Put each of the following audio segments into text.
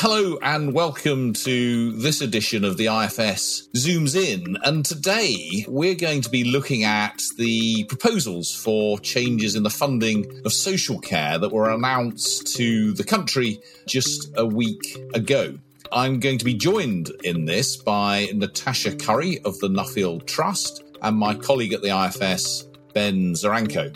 Hello and welcome to this edition of the IFS Zooms In. And today we're going to be looking at the proposals for changes in the funding of social care that were announced to the country just a week ago. I'm going to be joined in this by Natasha Curry of the Nuffield Trust and my colleague at the IFS, Ben Zaranko.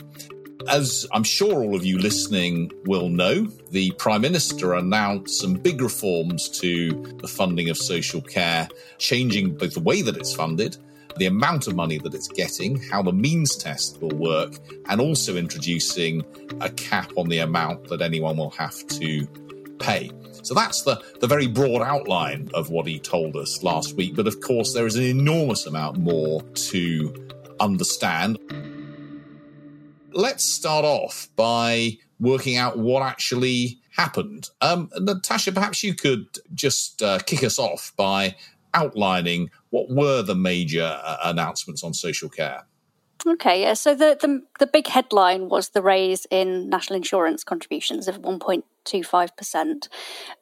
As I'm sure all of you listening will know, the Prime Minister announced some big reforms to the funding of social care, changing both the way that it's funded, the amount of money that it's getting, how the means test will work, and also introducing a cap on the amount that anyone will have to pay. So that's the, the very broad outline of what he told us last week. But of course, there is an enormous amount more to understand let's start off by working out what actually happened. Um, Natasha, perhaps you could just uh, kick us off by outlining what were the major uh, announcements on social care. Okay, yeah. So the, the, the big headline was the raise in national insurance contributions of one point two five percent,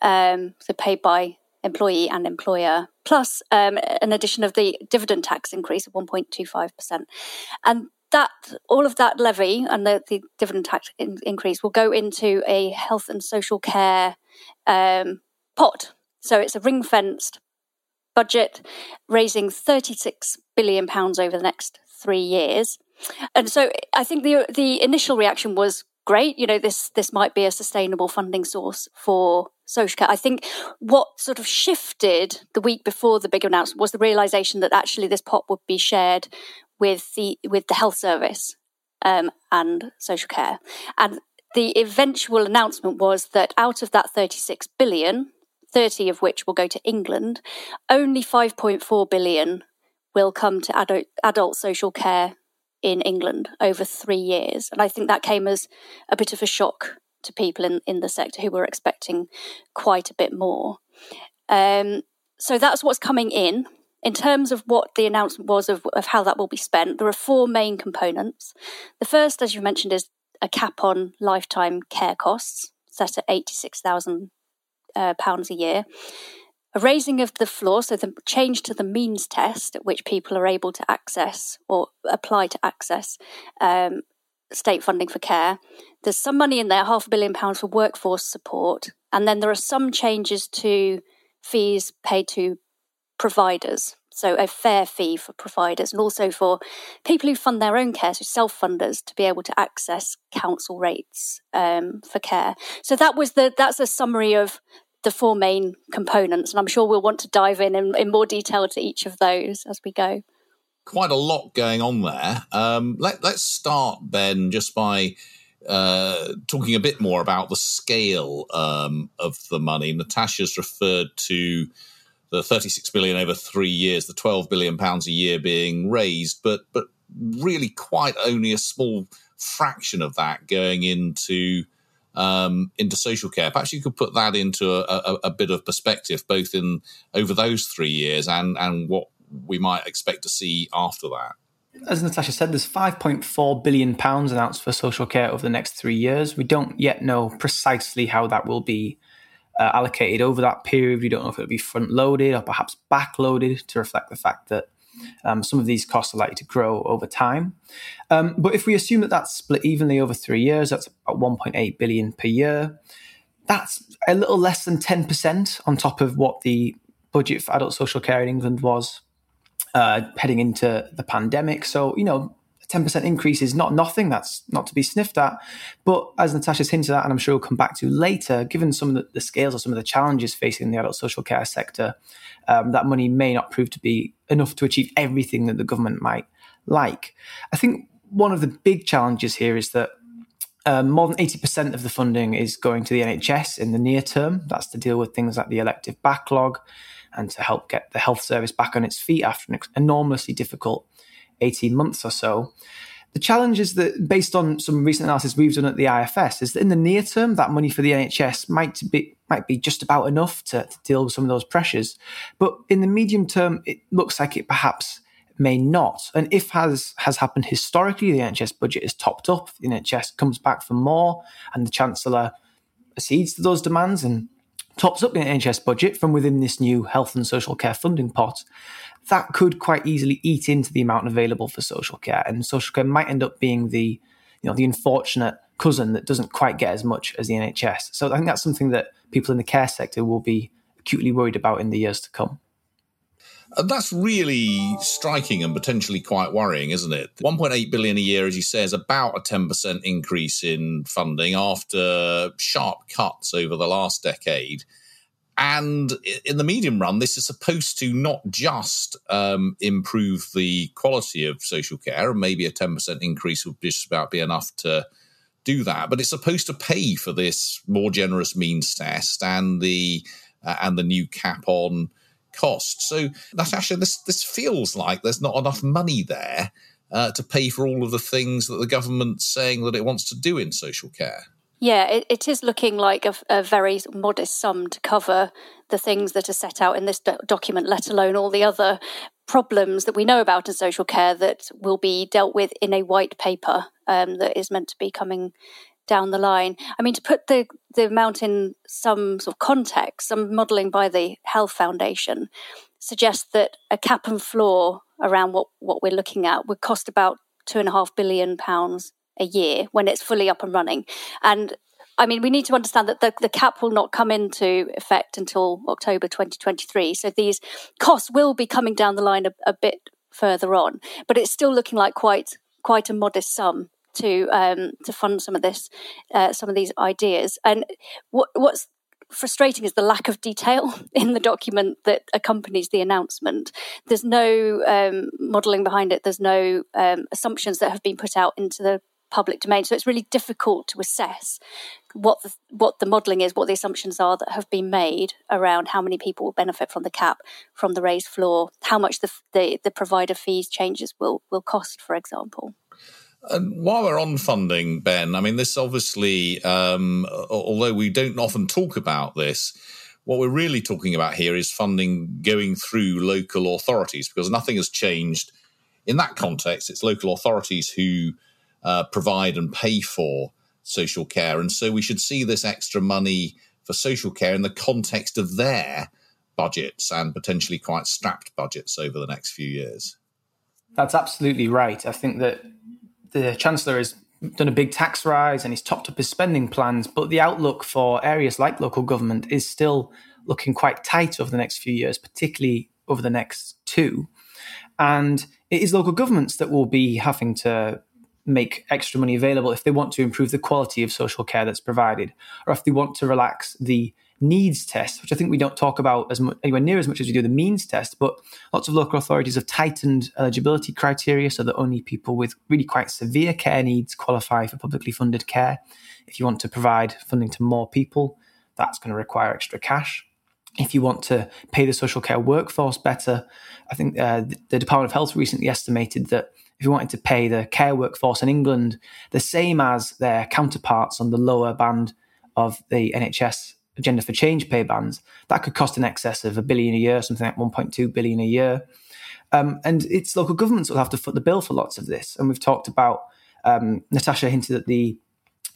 um, so paid by employee and employer, plus um, an addition of the dividend tax increase of one point two five percent, and that all of that levy and the, the dividend tax in, increase will go into a health and social care um, pot. So it's a ring fenced budget, raising 36 billion pounds over the next three years. And so I think the the initial reaction was great. You know, this this might be a sustainable funding source for social care. I think what sort of shifted the week before the big announcement was the realization that actually this pot would be shared with the with the health service um, and social care. And the eventual announcement was that out of that 36 billion, 30 of which will go to England, only 5.4 billion will come to adult, adult social care in England over three years. And I think that came as a bit of a shock to people in, in the sector who were expecting quite a bit more. Um, so that's what's coming in. In terms of what the announcement was of, of how that will be spent, there are four main components. The first, as you mentioned, is a cap on lifetime care costs, set at £86,000 uh, a year. A raising of the floor, so the change to the means test at which people are able to access or apply to access um, state funding for care. There's some money in there, half a billion pounds for workforce support. And then there are some changes to fees paid to providers. So, a fair fee for providers and also for people who fund their own care, so self funders, to be able to access council rates um, for care. So, that was the that's a summary of the four main components. And I'm sure we'll want to dive in, in, in more detail to each of those as we go. Quite a lot going on there. Um, let, let's start, Ben, just by uh, talking a bit more about the scale um, of the money. Natasha's referred to the 36 billion over three years, the 12 billion pounds a year being raised, but but really quite only a small fraction of that going into um, into social care. Perhaps you could put that into a, a, a, bit of perspective, both in over those three years and and what we might expect to see after that. As Natasha said, there's 5.4 billion pounds announced for social care over the next three years. We don't yet know precisely how that will be uh, allocated over that period. We don't know if it'll be front loaded or perhaps back loaded to reflect the fact that um, some of these costs are likely to grow over time. Um, but if we assume that that's split evenly over three years, that's about 1.8 billion per year. That's a little less than 10% on top of what the budget for adult social care in England was uh, heading into the pandemic. So, you know, 10% increase is not nothing. That's not to be sniffed at. But as Natasha's hinted at, and I'm sure we'll come back to later, given some of the, the scales or some of the challenges facing the adult social care sector, um, that money may not prove to be enough to achieve everything that the government might like. I think one of the big challenges here is that um, more than 80% of the funding is going to the NHS in the near term. That's to deal with things like the elective backlog and to help get the health service back on its feet after an enormously difficult 18 months or so. The challenge is that, based on some recent analysis we've done at the IFS, is that in the near term, that money for the NHS might be might be just about enough to, to deal with some of those pressures. But in the medium term, it looks like it perhaps may not. And if has has happened historically, the NHS budget is topped up, the NHS comes back for more, and the Chancellor accedes to those demands and tops up the NHS budget from within this new health and social care funding pot, that could quite easily eat into the amount available for social care, and social care might end up being the you know the unfortunate cousin that doesn't quite get as much as the NHS. So I think that's something that people in the care sector will be acutely worried about in the years to come. And that's really striking and potentially quite worrying, isn't it? 1.8 billion a year, as you say, is about a 10% increase in funding after sharp cuts over the last decade. And in the medium run, this is supposed to not just um, improve the quality of social care, and maybe a 10% increase would just about be enough to do that, but it's supposed to pay for this more generous means test and the uh, and the new cap on cost. So, Natasha, this this feels like there's not enough money there uh, to pay for all of the things that the government's saying that it wants to do in social care. Yeah, it, it is looking like a, a, very modest sum to cover the things that are set out in this do- document, let alone all the other problems that we know about in social care that will be dealt with in a white paper um, that is meant to be coming down the line. I mean, to put the, the amount in some sort of context, some modelling by the Health Foundation suggests that a cap and floor around what, what we're looking at would cost about two and a half billion pounds a year when it's fully up and running. And I mean, we need to understand that the, the cap will not come into effect until October 2023. So these costs will be coming down the line a, a bit further on, but it's still looking like quite quite a modest sum to um, to fund some of this, uh, some of these ideas. And what, what's frustrating is the lack of detail in the document that accompanies the announcement. There's no um, modelling behind it. There's no um, assumptions that have been put out into the public domain. So it's really difficult to assess what the, what the modelling is, what the assumptions are that have been made around how many people will benefit from the cap, from the raised floor, how much the the, the provider fees changes will will cost, for example. And while we're on funding, Ben, I mean, this obviously, um, although we don't often talk about this, what we're really talking about here is funding going through local authorities because nothing has changed in that context. It's local authorities who uh, provide and pay for social care. And so we should see this extra money for social care in the context of their budgets and potentially quite strapped budgets over the next few years. That's absolutely right. I think that the Chancellor has done a big tax rise and he's topped up his spending plans, but the outlook for areas like local government is still looking quite tight over the next few years, particularly over the next two. And it is local governments that will be having to make extra money available if they want to improve the quality of social care that's provided, or if they want to relax the needs test, which I think we don't talk about as much, anywhere near as much as we do the means test. But lots of local authorities have tightened eligibility criteria so that only people with really quite severe care needs qualify for publicly funded care. If you want to provide funding to more people, that's going to require extra cash. If you want to pay the social care workforce better, I think uh, the Department of Health recently estimated that if you wanted to pay the care workforce in England the same as their counterparts on the lower band of the NHS agenda for change pay bands, that could cost in excess of a billion a year, something like 1.2 billion a year. Um, and it's local governments will have to foot the bill for lots of this. And we've talked about, um, Natasha hinted at the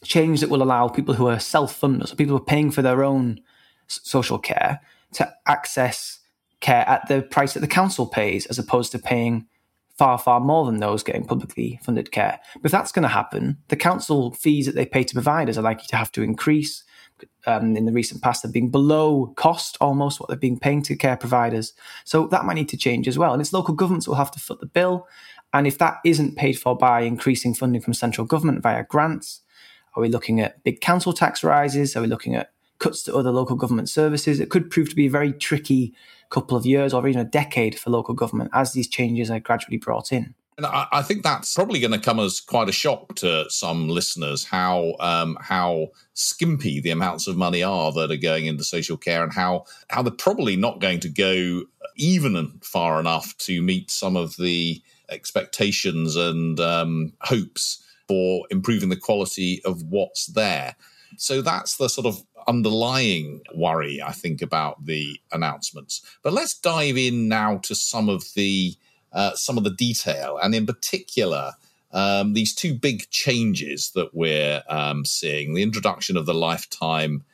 change that will allow people who are self funders, so people who are paying for their own social care, to access care at the price that the council pays, as opposed to paying far, far more than those getting publicly funded care. But if that's going to happen, the council fees that they pay to providers are likely to have to increase um, in the recent past have been below cost almost what they've been paying to care providers. So that might need to change as well. And it's local governments will have to foot the bill. And if that isn't paid for by increasing funding from central government via grants, are we looking at big council tax rises? Are we looking at cuts to other local government services? It could prove to be a very tricky couple of years or even a decade for local government as these changes are gradually brought in. And I, I, think that's probably going to come as quite a shock to some listeners how um, how skimpy the amounts of money are that are going into social care, and how how they're probably not going to go even far enough to meet some of the expectations and um, hopes for improving the quality of what's there. So that's the sort of underlying worry, I think, about the announcements. But let's dive in now to some of the uh, some of the detail, and in particular, um, these two big changes that we're um, seeing the introduction of the lifetime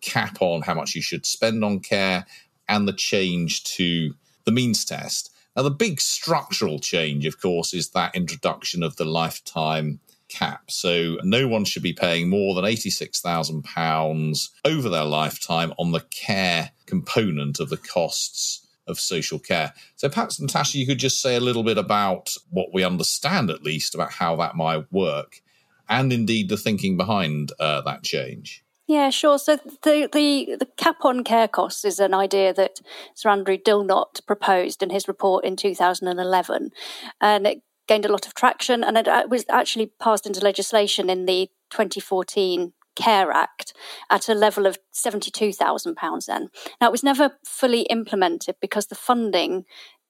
cap on how much you should spend on care and the change to the means test. Now, the big structural change, of course, is that introduction of the lifetime cap. So no one should be paying more than £86,000 over their lifetime on the care component of the costs of social care. So perhaps, Natasha, you could just say a little bit about what we understand, at least, about how that might work and indeed the thinking behind uh, that change. Yeah, sure. So the, the, the cap on care costs is an idea that Sir Andrew Dilnot proposed in his report in 2011, and it gained a lot of traction, and it uh, was actually passed into legislation in the 2014 Care Act at a level of £72,000 then. Now, it was never fully implemented because the funding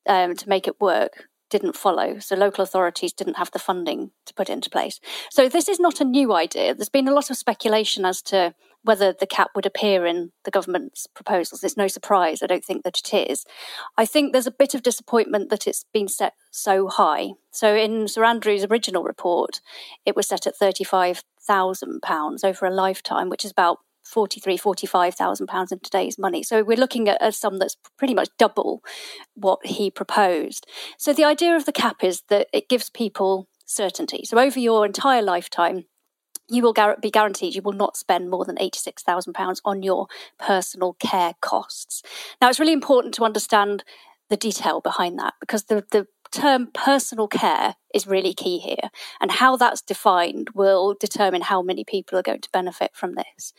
um, to make it work didn't follow. So local authorities didn't have the funding to put into place. So this is not a new idea. There's been a lot of speculation as to whether the cap would appear in the government's proposals. It's no surprise. I don't think that it is. I think there's a bit of disappointment that it's been set so high. So in Sir Andrew's original report, it was set at £35,000 over a lifetime, which is about 43 45,000 pounds in today's money. So we're looking at a sum that's pretty much double what he proposed. So the idea of the cap is that it gives people certainty. So over your entire lifetime, you will be guaranteed you will not spend more than £86,000 on your personal care costs. Now, it's really important to understand the detail behind that because the, the term personal care is really key here. And how that's defined will determine how many people are going to benefit from this.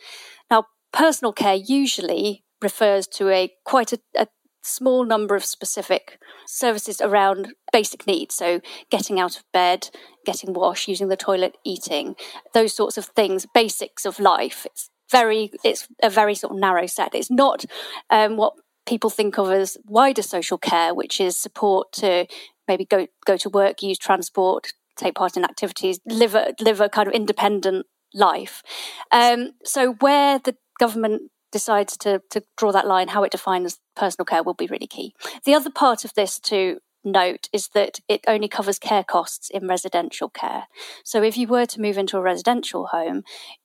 Now, personal care usually refers to a quite a, a small number of specific services around basic needs. So, getting out of bed, getting washed, using the toilet, eating, those sorts of things, basics of life. It's very, it's a very sort of narrow set. It's not um, what people think of as wider social care, which is support to maybe go go to work, use transport, take part in activities, live a live a kind of independent life. Um, so where the government decides to to draw that line, how it defines personal care will be really key. The other part of this to note is that it only covers care costs in residential care. So if you were to move into a residential home,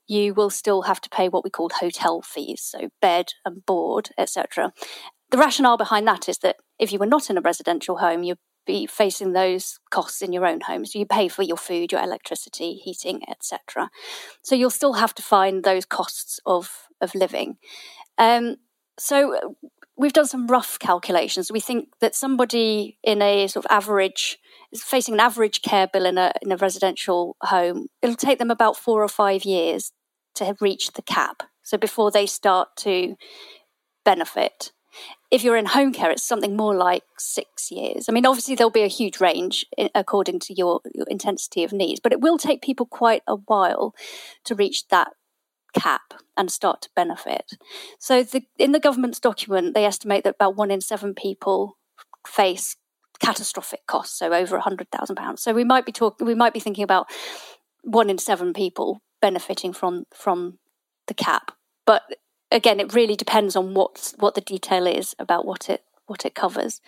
you will still have to pay what we call hotel fees, so bed and board, etc. The rationale behind that is that if you were not in a residential home, you'd be facing those costs in your own home. So you pay for your food, your electricity, heating, etc. So you'll still have to find those costs of of living. Um, so we've done some rough calculations. We think that somebody in a sort of average facing an average care bill in a in a residential home, it'll take them about four or five years to reach the cap. So before they start to benefit. If you're in home care, it's something more like six years. I mean, obviously, there'll be a huge range eh, according to your, your intensity of needs, but it will take people quite a while to reach that cap and start to benefit. So, the, in the government's document, they estimate that about one in seven people face catastrophic costs, so over hundred thousand pounds. So, we might be talking, we might be thinking about one in seven people benefiting from from the cap. But again, it really depends on what what the detail is about what it what it covers.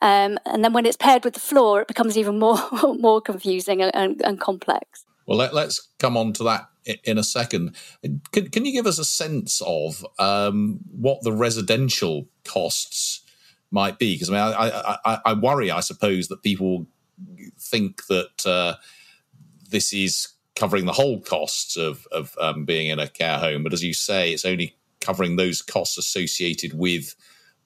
Um, and then when it's paired with the floor, it becomes even more more confusing and, and complex. Well, let, us come on to that in a second. Can, can you give us a sense of um, what the residential costs might be? Because I mean, I, I, I, worry, I suppose, that people think that uh, this is covering the whole costs of, of um, being in a care home. But as you say, it's only covering those costs associated with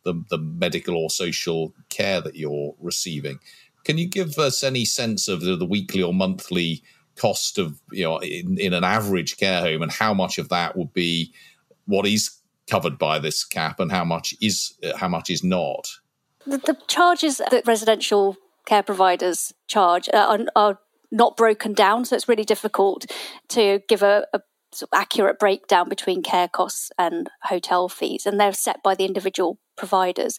the, the medical or social care that you're receiving. Can you give us any sense of the, the weekly or monthly cost of you know in, in, an average care home and how much of that would be what is covered by this cap and how much is uh, how much is not? The, the charges that residential care providers charge are, are, not broken down, so it's really difficult to give a, a sort of accurate breakdown between care costs and hotel fees, and they're set by the individual providers.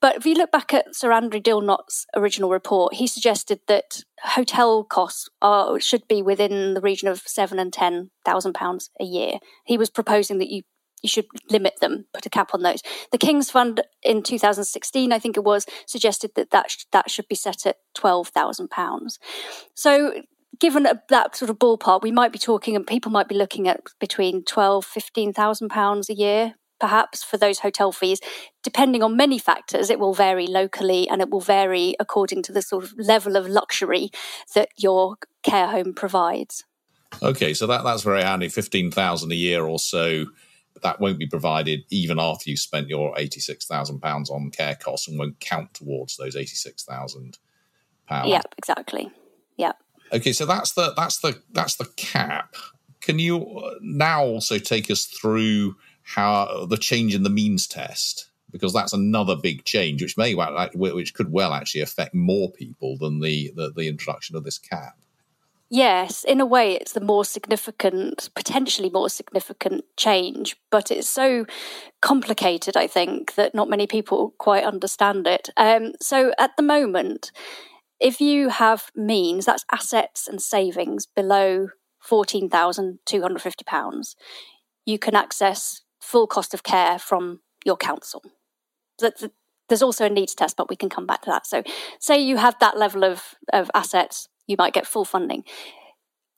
But if you look back at Sir Andrew Dilnot's original report, he suggested that hotel costs are, should be within the region of seven and ten thousand pounds a year. He was proposing that you you should limit them, put a cap on those. The King's Fund in 2016, I think it was, suggested that that, sh- that should be set at £12,000. So given that sort of ballpark, we might be talking, and people might be looking at between twelve, fifteen thousand pounds a year, perhaps for those hotel fees. Depending on many factors, it will vary locally, and it will vary according to the sort of level of luxury that your care home provides. Okay, so that that's very handy. Fifteen thousand a year or so. That won't be provided even after you've spent your eighty-six thousand pounds on care costs, and won't count towards those eighty-six thousand pounds. Yeah, exactly. Yeah. Okay, so that's the that's the that's the cap. Can you now also take us through how the change in the means test? Because that's another big change, which may well, which could well actually affect more people than the the, the introduction of this cap. Yes, in a way, it's the more significant, potentially more significant change, but it's so complicated, I think, that not many people quite understand it. Um, so at the moment, if you have means, that's assets and savings below £14,250, you can access full cost of care from your council. There's also a needs test, but we can come back to that. So, say you have that level of, of assets, you might get full funding.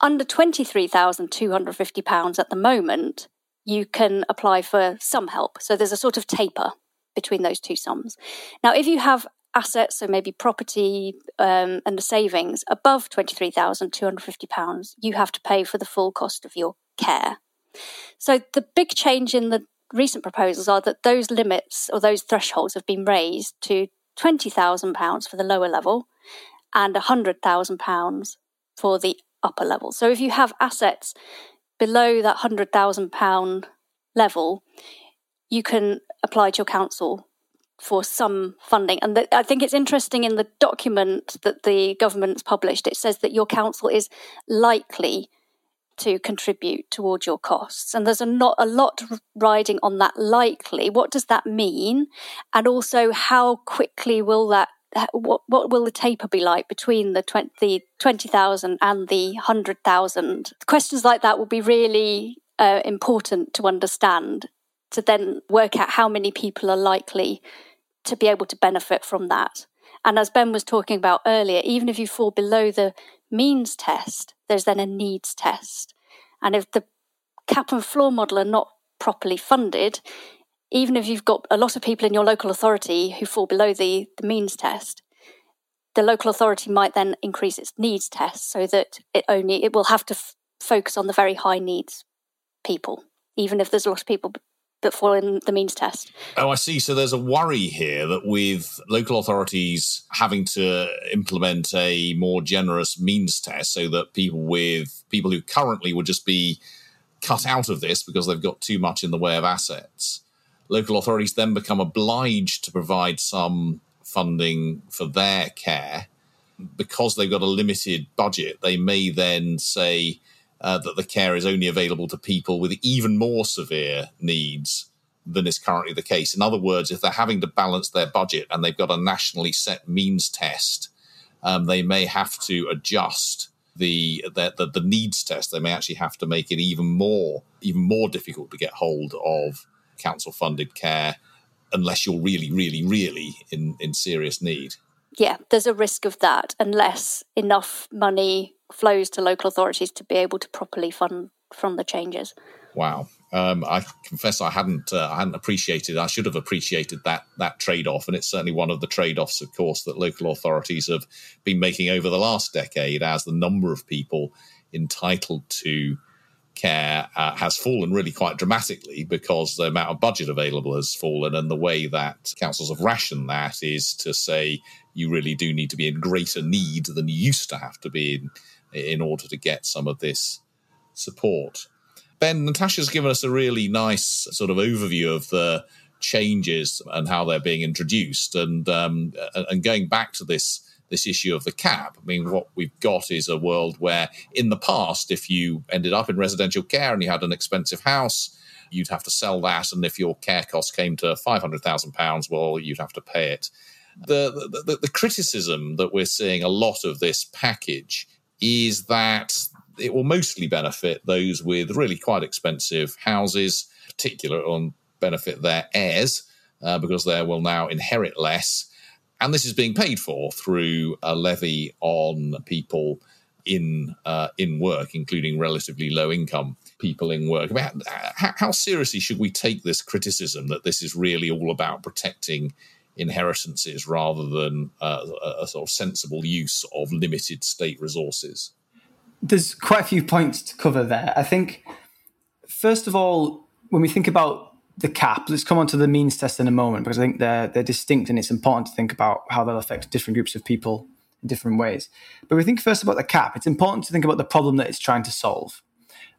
Under £23,250 at the moment, you can apply for some help. So, there's a sort of taper between those two sums. Now, if you have assets, so maybe property um, and the savings above £23,250, you have to pay for the full cost of your care. So the big change in the recent proposals are that those limits or those thresholds have been raised to £20,000 for the lower level and £100,000 for the upper level. So if you have assets below that £100,000 level, you can apply to your council for some funding. And the, I think it's interesting in the document that the government's published, it says that your council is likely to contribute towards your costs. And there's a, not, a lot riding on that likely. What does that mean? And also, how quickly will that what what will the taper be like between the 20, the 20,000 and the 100,000? Questions like that will be really uh, important to understand to then work out how many people are likely to be able to benefit from that. And as Ben was talking about earlier, even if you fall below the means test, there's then a needs test. And if the cap and floor model are not properly funded, even if you've got a lot of people in your local authority who fall below the, the means test, the local authority might then increase its needs test so that it only it will have to f- focus on the very high needs people, even if there's a lot of people that fall in the means test. Oh, I see. So there's a worry here that with local authorities having to implement a more generous means test so that people with people who currently would just be cut out of this because they've got too much in the way of assets, local authorities then become obliged to provide some funding for their care because they've got a limited budget. They may then say, uh, that the care is only available to people with even more severe needs than is currently the case. In other words, if they're having to balance their budget and they've got a nationally set means test, um, they may have to adjust the, the, the the needs test. They may actually have to make it even more even more difficult to get hold of council funded care unless you're really, really, really in in serious need. Yeah, there's a risk of that unless enough money flows to local authorities to be able to properly fund from the changes. Wow. Um, I confess I hadn't uh, I hadn't appreciated. I should have appreciated that that trade off, and it's certainly one of the trade offs, of course, that local authorities have been making over the last decade as the number of people entitled to care uh, has fallen really quite dramatically because the amount of budget available has fallen, and the way that councils have rationed that is to say you really do need to be in greater need than you used to have to be in in order to get some of this support. Ben, Natasha's given us a really nice sort of overview of the changes and how they're being introduced, and um, and going back to this this issue of the cap. I mean, what we've got is a world where, in the past, if you ended up in residential care and you had an expensive house, you'd have to sell that, and if your care costs came to five hundred thousand pounds, well, you'd have to pay it. The, the, the, criticism that we're seeing a lot of this package is that it will mostly benefit those with really quite expensive houses, particularly on benefit their heirs, uh, because they will now inherit less. And this is being paid for through a levy on people in uh, in work, including relatively low income people in work. How, how seriously should we take this criticism that this is really all about protecting inheritances rather than uh, a sort of sensible use of limited state resources? There's quite a few points to cover there. I think, first of all, when we think about the cap, let's come on to the means test in a moment because I think they're they're distinct and it's important to think about how they'll affect different groups of people in different ways. But we think first about the cap. It's important to think about the problem that it's trying to solve,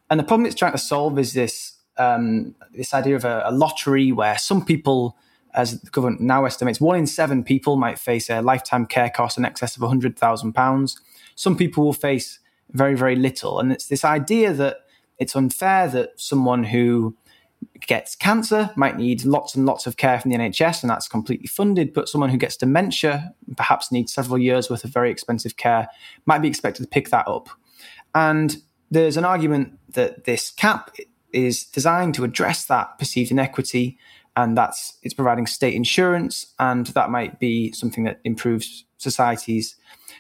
and the problem it's trying to solve is this um, this idea of a, a lottery where some people as the government now estimates, one in seven people might face a lifetime care cost in excess of £100,000. Some people will face very, very little. And it's this idea that it's unfair that someone who gets cancer might need lots and lots of care from the NHS, and that's completely funded. But someone who gets dementia, perhaps needs several years worth of very expensive care, might be expected to pick that up. And there's an argument that this cap is designed to address that perceived inequity and that's it's providing state insurance, and that might be something that improves society's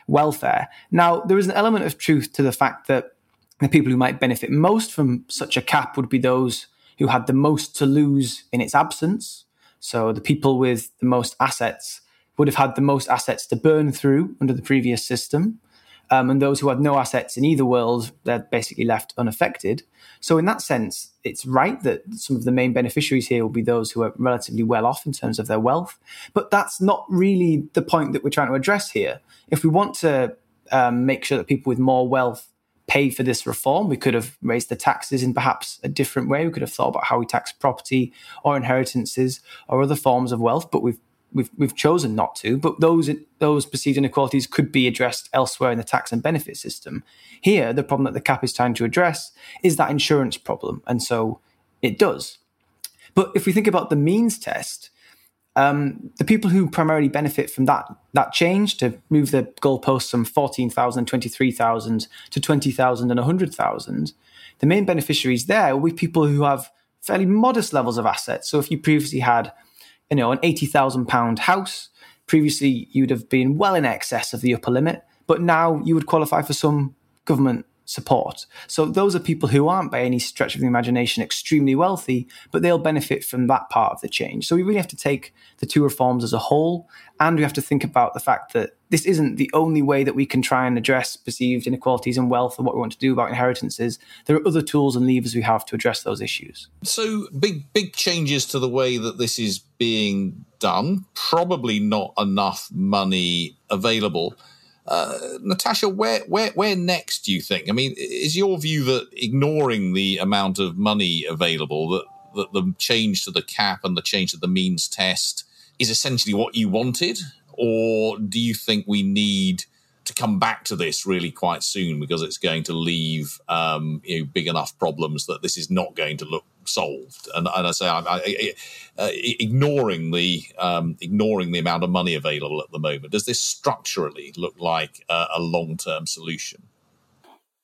welfare. Now, there is an element of truth to the fact that the people who might benefit most from such a cap would be those who had the most to lose in its absence. So the people with the most assets would have had the most assets to burn through under the previous system. Um, and those who had no assets in either world, they're basically left unaffected. So, in that sense, it's right that some of the main beneficiaries here will be those who are relatively well off in terms of their wealth. But that's not really the point that we're trying to address here. If we want to um, make sure that people with more wealth pay for this reform, we could have raised the taxes in perhaps a different way. We could have thought about how we tax property or inheritances or other forms of wealth, but we've we've we've chosen not to, but those those perceived inequalities could be addressed elsewhere in the tax and benefit system. Here, the problem that the cap is trying to address is that insurance problem, and so it does. But if we think about the means test, um, the people who primarily benefit from that that change to move the goalposts from 14,000, 23,000 to 20,000 and 100,000, the main beneficiaries there will be people who have fairly modest levels of assets. So if you previously had you know, an eighty thousand pound house. Previously, you'd have been well in excess of the upper limit, but now you would qualify for some government support. So those are people who aren't by any stretch of the imagination extremely wealthy, but they'll benefit from that part of the change. So we really have to take the two reforms as a whole, and we have to think about the fact that this isn't the only way that we can try and address perceived inequalities in wealth and what we want to do about inheritances. There are other tools and levers we have to address those issues. So big big changes to the way that this is being done, probably not enough money available. Uh, Natasha, where, where, where next? Do you think? I mean, is your view that ignoring the amount of money available, that, that the change to the cap and the change to the means test is essentially what you wanted, or do you think we need to come back to this really quite soon because it's going to leave um, you know, big enough problems that this is not going to look solved. And, and I say, I, I, uh, ignoring the um, ignoring the amount of money available at the moment, does this structurally look like a, a long term solution?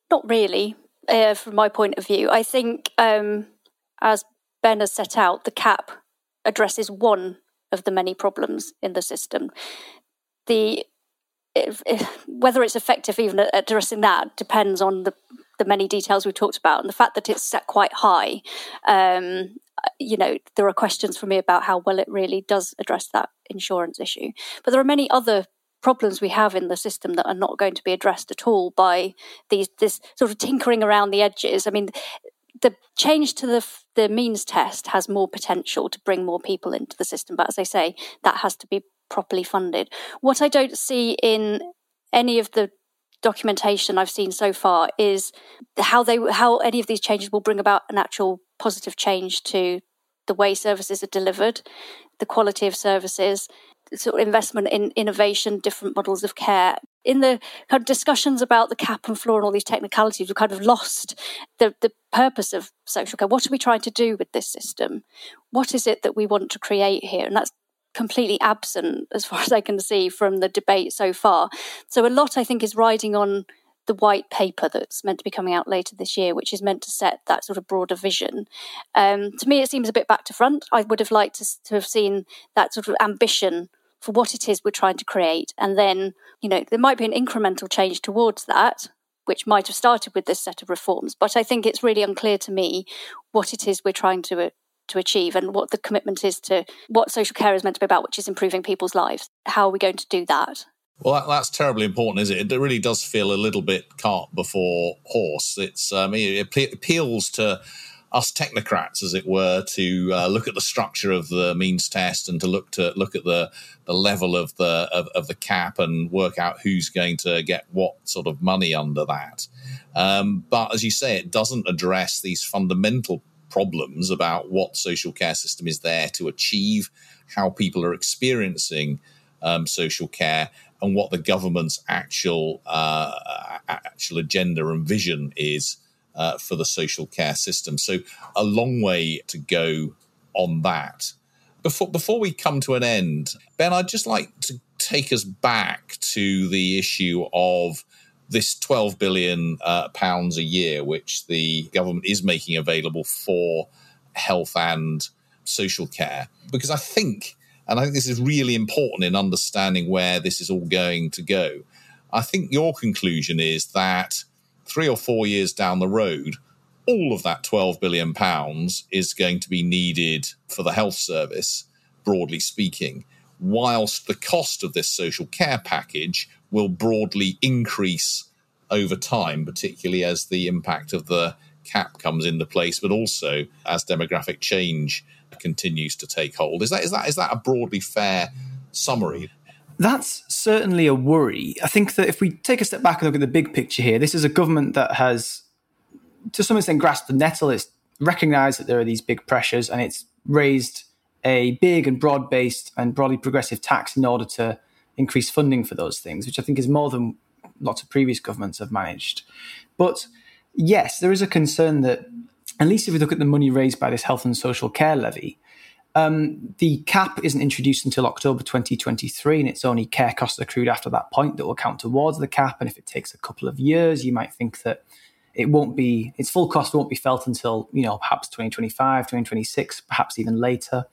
Not really, uh, from my point of view. I think, um, as Ben has set out, the cap addresses one of the many problems in the system. The whether it's effective even at addressing that depends on the the many details we've talked about and the fact that it's set quite high. Um, you know, there are questions for me about how well it really does address that insurance issue. But there are many other problems we have in the system that are not going to be addressed at all by these this sort of tinkering around the edges. I mean, the change to the the means test has more potential to bring more people into the system, but as I say, that has to be properly funded. What I don't see in any of the documentation I've seen so far is how they how any of these changes will bring about an actual positive change to the way services are delivered, the quality of services, sort of investment in innovation, different models of care. In the kind of discussions about the cap and floor and all these technicalities, we've kind of lost the, the purpose of social care. What are we trying to do with this system? What is it that we want to create here? And that's completely absent, as far as I can see, from the debate so far. So a lot, I think, is riding on the white paper that's meant to be coming out later this year, which is meant to set that sort of broader vision. Um, to me, it seems a bit back to front. I would have liked to, to have seen that sort of ambition for what it is we're trying to create. And then, you know, there might be an incremental change towards that, which might have started with this set of reforms. But I think it's really unclear to me what it is we're trying to uh, to achieve and what the commitment is to what social care is meant to be about, which is improving people's lives. How are we going to do that? Well, that, that's terribly important, is it? It really does feel a little bit cart before horse. It's um, it appeals to us technocrats, as it were, to uh, look at the structure of the means test and to look to look at the the level of the of, of the cap and work out who's going to get what sort of money under that. Um, but as you say, it doesn't address these fundamental problems about what social care system is there to achieve, how people are experiencing um, social care, and what the government's actual uh, actual agenda and vision is uh, for the social care system. So a long way to go on that. Before before we come to an end, Ben, I'd just like to take us back to the issue of this 12 billion uh, pounds a year, which the government is making available for health and social care, because I think, and I think this is really important in understanding where this is all going to go. I think your conclusion is that three or four years down the road, all of that 12 billion pounds is going to be needed for the health service, broadly speaking, whilst the cost of this social care package will broadly increase over time, particularly as the impact of the cap comes into place, but also as demographic change continues to take hold. Is that is that is that a broadly fair summary? That's certainly a worry. I think that if we take a step back and look at the big picture here, this is a government that has, to some extent, grasped the nettle. It's recognized that there are these big pressures and it's raised a big and broad based and broadly progressive tax in order to increase funding for those things, which I think is more than lots of previous governments have managed. But yes, there is a concern that, at least if we look at the money raised by this health and social care levy, um, the cap isn't introduced until October 2023, and it's only care costs accrued after that point that will count towards the cap. And if it takes a couple of years, you might think that it won't be its full cost won't be felt until you know perhaps 2025, 2026, perhaps even later.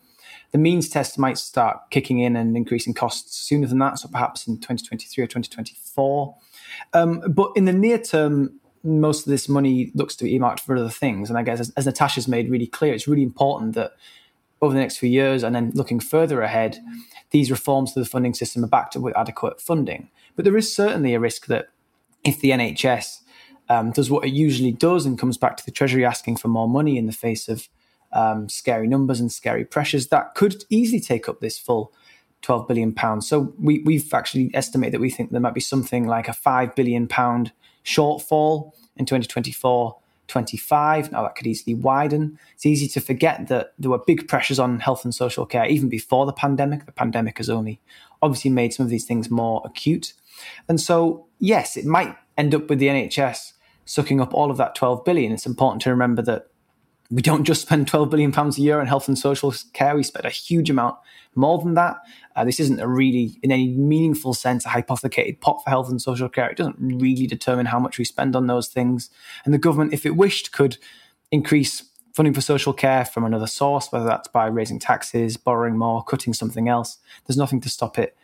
The means test might start kicking in and increasing costs sooner than that, so perhaps in 2023 or 2024. Um, but in the near term, most of this money looks to be earmarked for other things. And I guess, as, as Natasha's made really clear, it's really important that over the next few years and then looking further ahead, these reforms to the funding system are backed up with adequate funding. But there is certainly a risk that if the NHS um, does what it usually does and comes back to the Treasury asking for more money in the face of um, scary numbers and scary pressures, that could easily take up this full 12 billion pounds. So we, we've actually estimated that we think there might be something like a 5 billion pound shortfall in 2024 25. Now, that could easily widen. It's easy to forget that there were big pressures on health and social care even before the pandemic. The pandemic has only obviously made some of these things more acute. And so, yes, it might end up with the NHS sucking up all of that 12 billion. It's important to remember that we don't just spend 12 billion pounds a year on health and social care. We spend a huge amount more than that. Uh, this isn't a really, in any meaningful sense, a hypothecated pot for health and social care. It doesn't really determine how much we spend on those things. And the government, if it wished, could increase funding for social care from another source, whether that's by raising taxes, borrowing more, cutting something else. There's nothing to stop it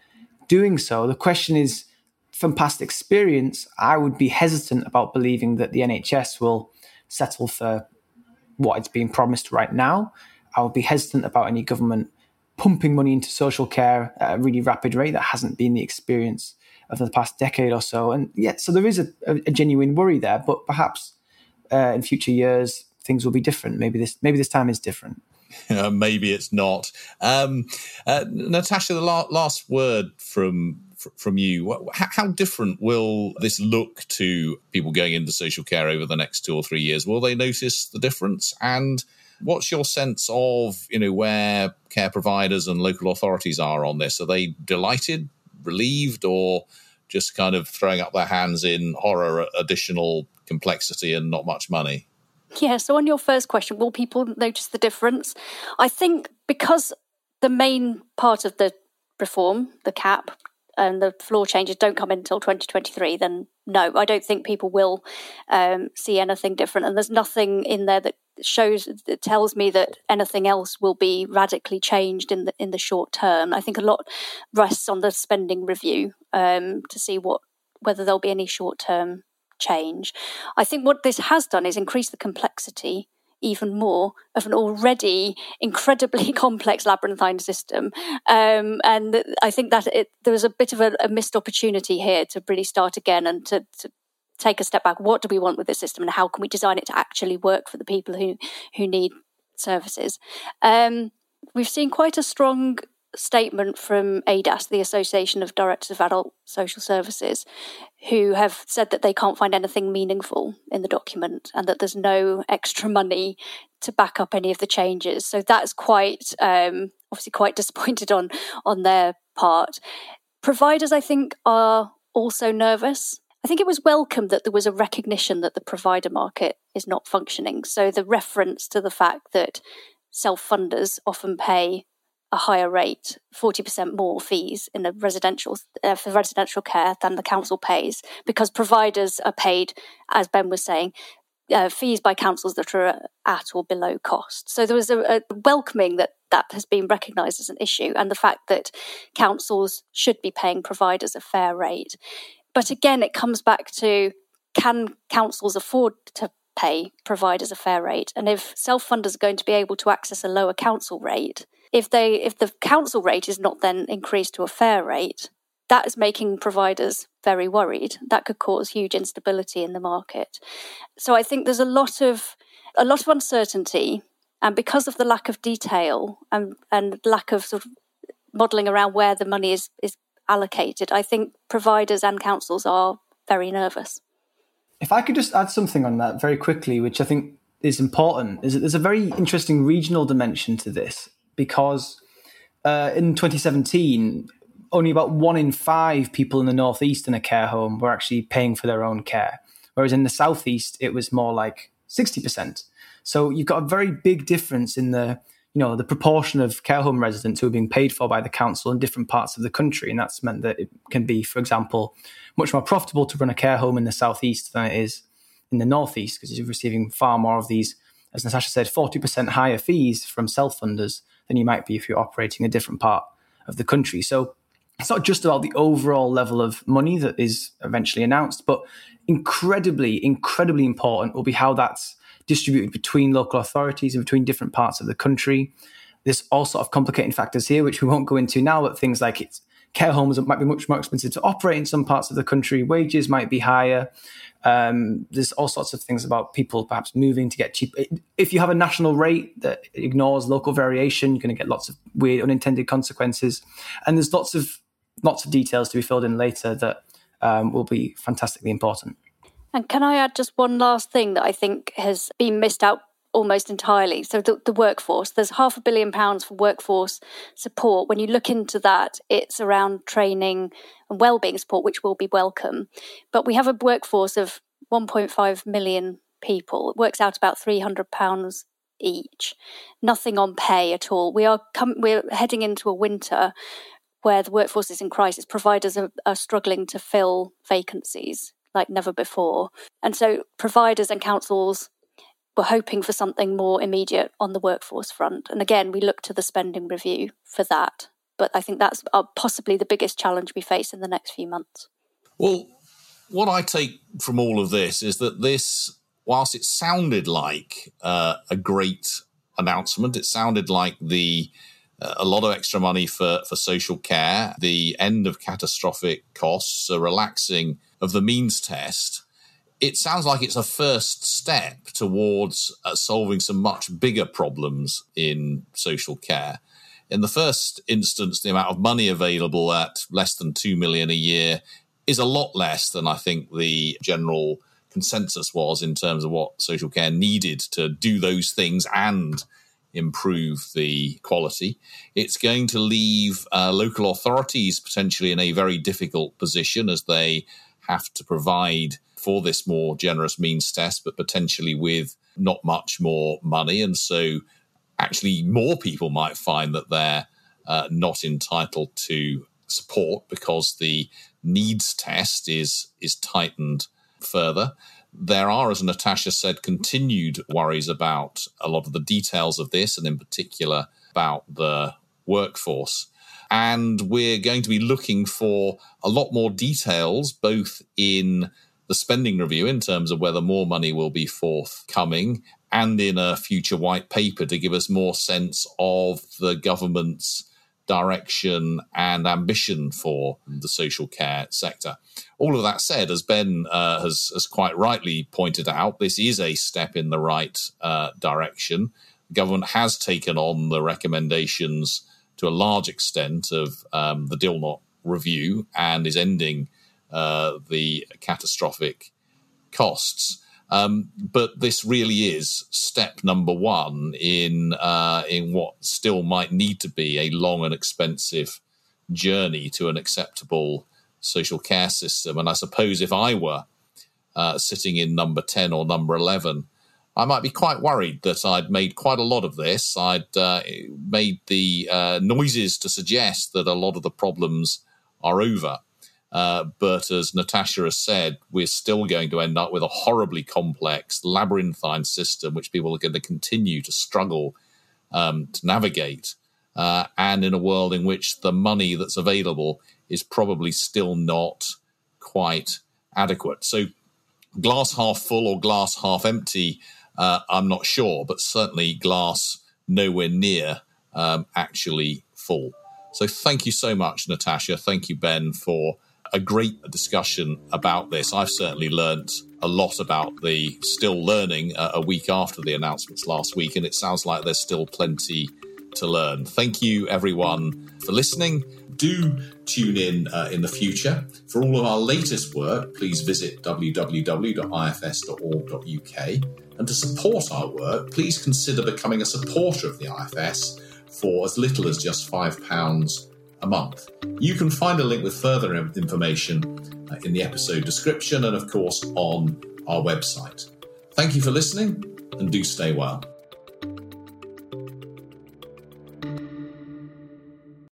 doing so. The question is, from past experience, I would be hesitant about believing that the NHS will settle for what it's being promised right now. I would be hesitant about any government pumping money into social care at a really rapid rate. That hasn't been the experience of the past decade or so. And yeah, so there is a, a genuine worry there. But perhaps uh, in future years things will be different. Maybe this maybe this time is different. Maybe it's not. Um, uh, Natasha, the la- last word from from you. How different will this look to people going into social care over the next two or three years? Will they notice the difference? And what's your sense of you know where care providers and local authorities are on this? Are they delighted, relieved, or just kind of throwing up their hands in horror at additional complexity and not much money? Yeah, so on your first question, will people notice the difference? I think because the main part of the reform, the cap, and the floor changes don't come in until 2023, then no, I don't think people will um, see anything different. And there's nothing in there that shows that tells me that anything else will be radically changed in the in the short term. I think a lot rests on the spending review um, to see what whether there'll be any short term change. I think what this has done is increase the complexity even more of an already incredibly complex labyrinthine system. Um, and I think that it, there was a bit of a, a, missed opportunity here to really start again and to, to take a step back. What do we want with this system, and how can we design it to actually work for the people who who need services? Um, we've seen quite a strong statement from ADASS, the Association of Directors of Adult Social Services, who have said that they can't find anything meaningful in the document and that there's no extra money to back up any of the changes. So that's quite um, obviously quite disappointed on on their part. Providers, I think, are also nervous. I think it was welcome that there was a recognition that the provider market is not functioning. So the reference to the fact that self funders often pay a higher rate, 40% more fees in the residential uh, for residential care than the council pays because providers are paid, as Ben was saying, uh, fees by councils that are at or below cost. So there was a, a welcoming that that has been recognised as an issue, and the fact that councils should be paying providers a fair rate. But again, it comes back to can councils afford to pay providers a fair rate? And if self funders are going to be able to access a lower council rate, if they if the council rate is not then increased to a fair rate, that is making providers very worried. That could cause huge instability in the market. So I think there's a lot of a lot of uncertainty, and because of the lack of detail and and lack of sort of modelling around where the money is is allocated, I think providers and councils are very nervous. If I could just add something on that very quickly, which I think is important, is that there's a very interesting regional dimension to this because uh, in 2017, only about one in five people in the northeast in a care home were actually paying for their own care, whereas in the southeast it was more like 60%. So you've got a very big difference in the you know the proportion of care home residents who are being paid for by the council in different parts of the country, and that's meant that it can be, for example, much more profitable to run a care home in the southeast than it is in the northeast because you're receiving far more of these, as Natasha said, 40% higher fees from self funders than you might be if you're operating a different part of the country. So it's not just about the overall level of money that is eventually announced, but incredibly, incredibly important will be how that's distributed between local authorities and between different parts of the country. There's all sort of complicating factors here, which we won't go into now, but things like it's care homes might be much more expensive to operate in some parts of the country, wages might be higher. Um, there's all sorts of things about people perhaps moving to get cheap. If you have a national rate that ignores local variation, you're going to get lots of weird unintended consequences. And there's lots of lots of details to be filled in later that um, will be fantastically important. And can I add just one last thing that I think has been missed out almost entirely. So the, the, workforce, there's half a billion pounds for workforce support. When you look into that, it's around training and well-being support, which will be welcome. But we have a workforce of 1.5 million people. It works out about 300 pounds each. Nothing on pay at all. We are com- we're heading into a winter where the workforce is in crisis. Providers are, are struggling to fill vacancies like never before. And so providers and councils we're hoping for something more immediate on the workforce front. And again, we look to the spending review for that. But I think that's uh, possibly the biggest challenge we face in the next few months. Well, what I take from all of this is that this, whilst it sounded like uh, a great announcement, it sounded like the uh, a lot of extra money for, for social care, the end of catastrophic costs, a relaxing of the means test it sounds like it's a first step towards uh, solving some much bigger problems in social care. In the first instance, the amount of money available at less than 2 million a year is a lot less than I think the general consensus was in terms of what social care needed to do those things and improve the quality. It's going to leave uh, local authorities potentially in a very difficult position as they have to provide for this more generous means test, but potentially with not much more money. And so, actually, more people might find that they're uh, not entitled to support because the needs test is is tightened further. There are, as Natasha said, continued worries about a lot of the details of this, and in particular about the workforce. And we're going to be looking for a lot more details, both in the spending review in terms of whether more money will be forthcoming and in a future white paper to give us more sense of the government's direction and ambition for the social care sector. All of that said, as Ben uh, has, has, quite rightly pointed out, this is a step in the right uh, direction. The government has taken on the recommendations to a large extent of um, the Dilnot review and is ending uh, the catastrophic costs. Um, but this really is step number one in uh, in what still might need to be a long and expensive journey to an acceptable social care system. And I suppose if I were uh, sitting in number ten or number eleven, I might be quite worried that I'd made quite a lot of this. I'd uh, made the uh, noises to suggest that a lot of the problems are over. Uh, but as Natasha has said, we're still going to end up with a horribly complex, labyrinthine system which people are going to continue to struggle um, to navigate. Uh, and in a world in which the money that's available is probably still not quite adequate. So, glass half full or glass half empty, uh, I'm not sure, but certainly glass nowhere near um, actually full. So, thank you so much, Natasha. Thank you, Ben, for a great discussion about this. I've certainly learnt a lot about the still learning uh, a week after the announcements last week, and it sounds like there's still plenty to learn. Thank you, everyone, for listening. Do tune in uh, in the future. For all of our latest work, please visit www.ifs.org.uk. And to support our work, please consider becoming a supporter of the IFS for as little as just £5 a month. You can find a link with further information uh, in the episode description and, of course, on our website. Thank you for listening and do stay well.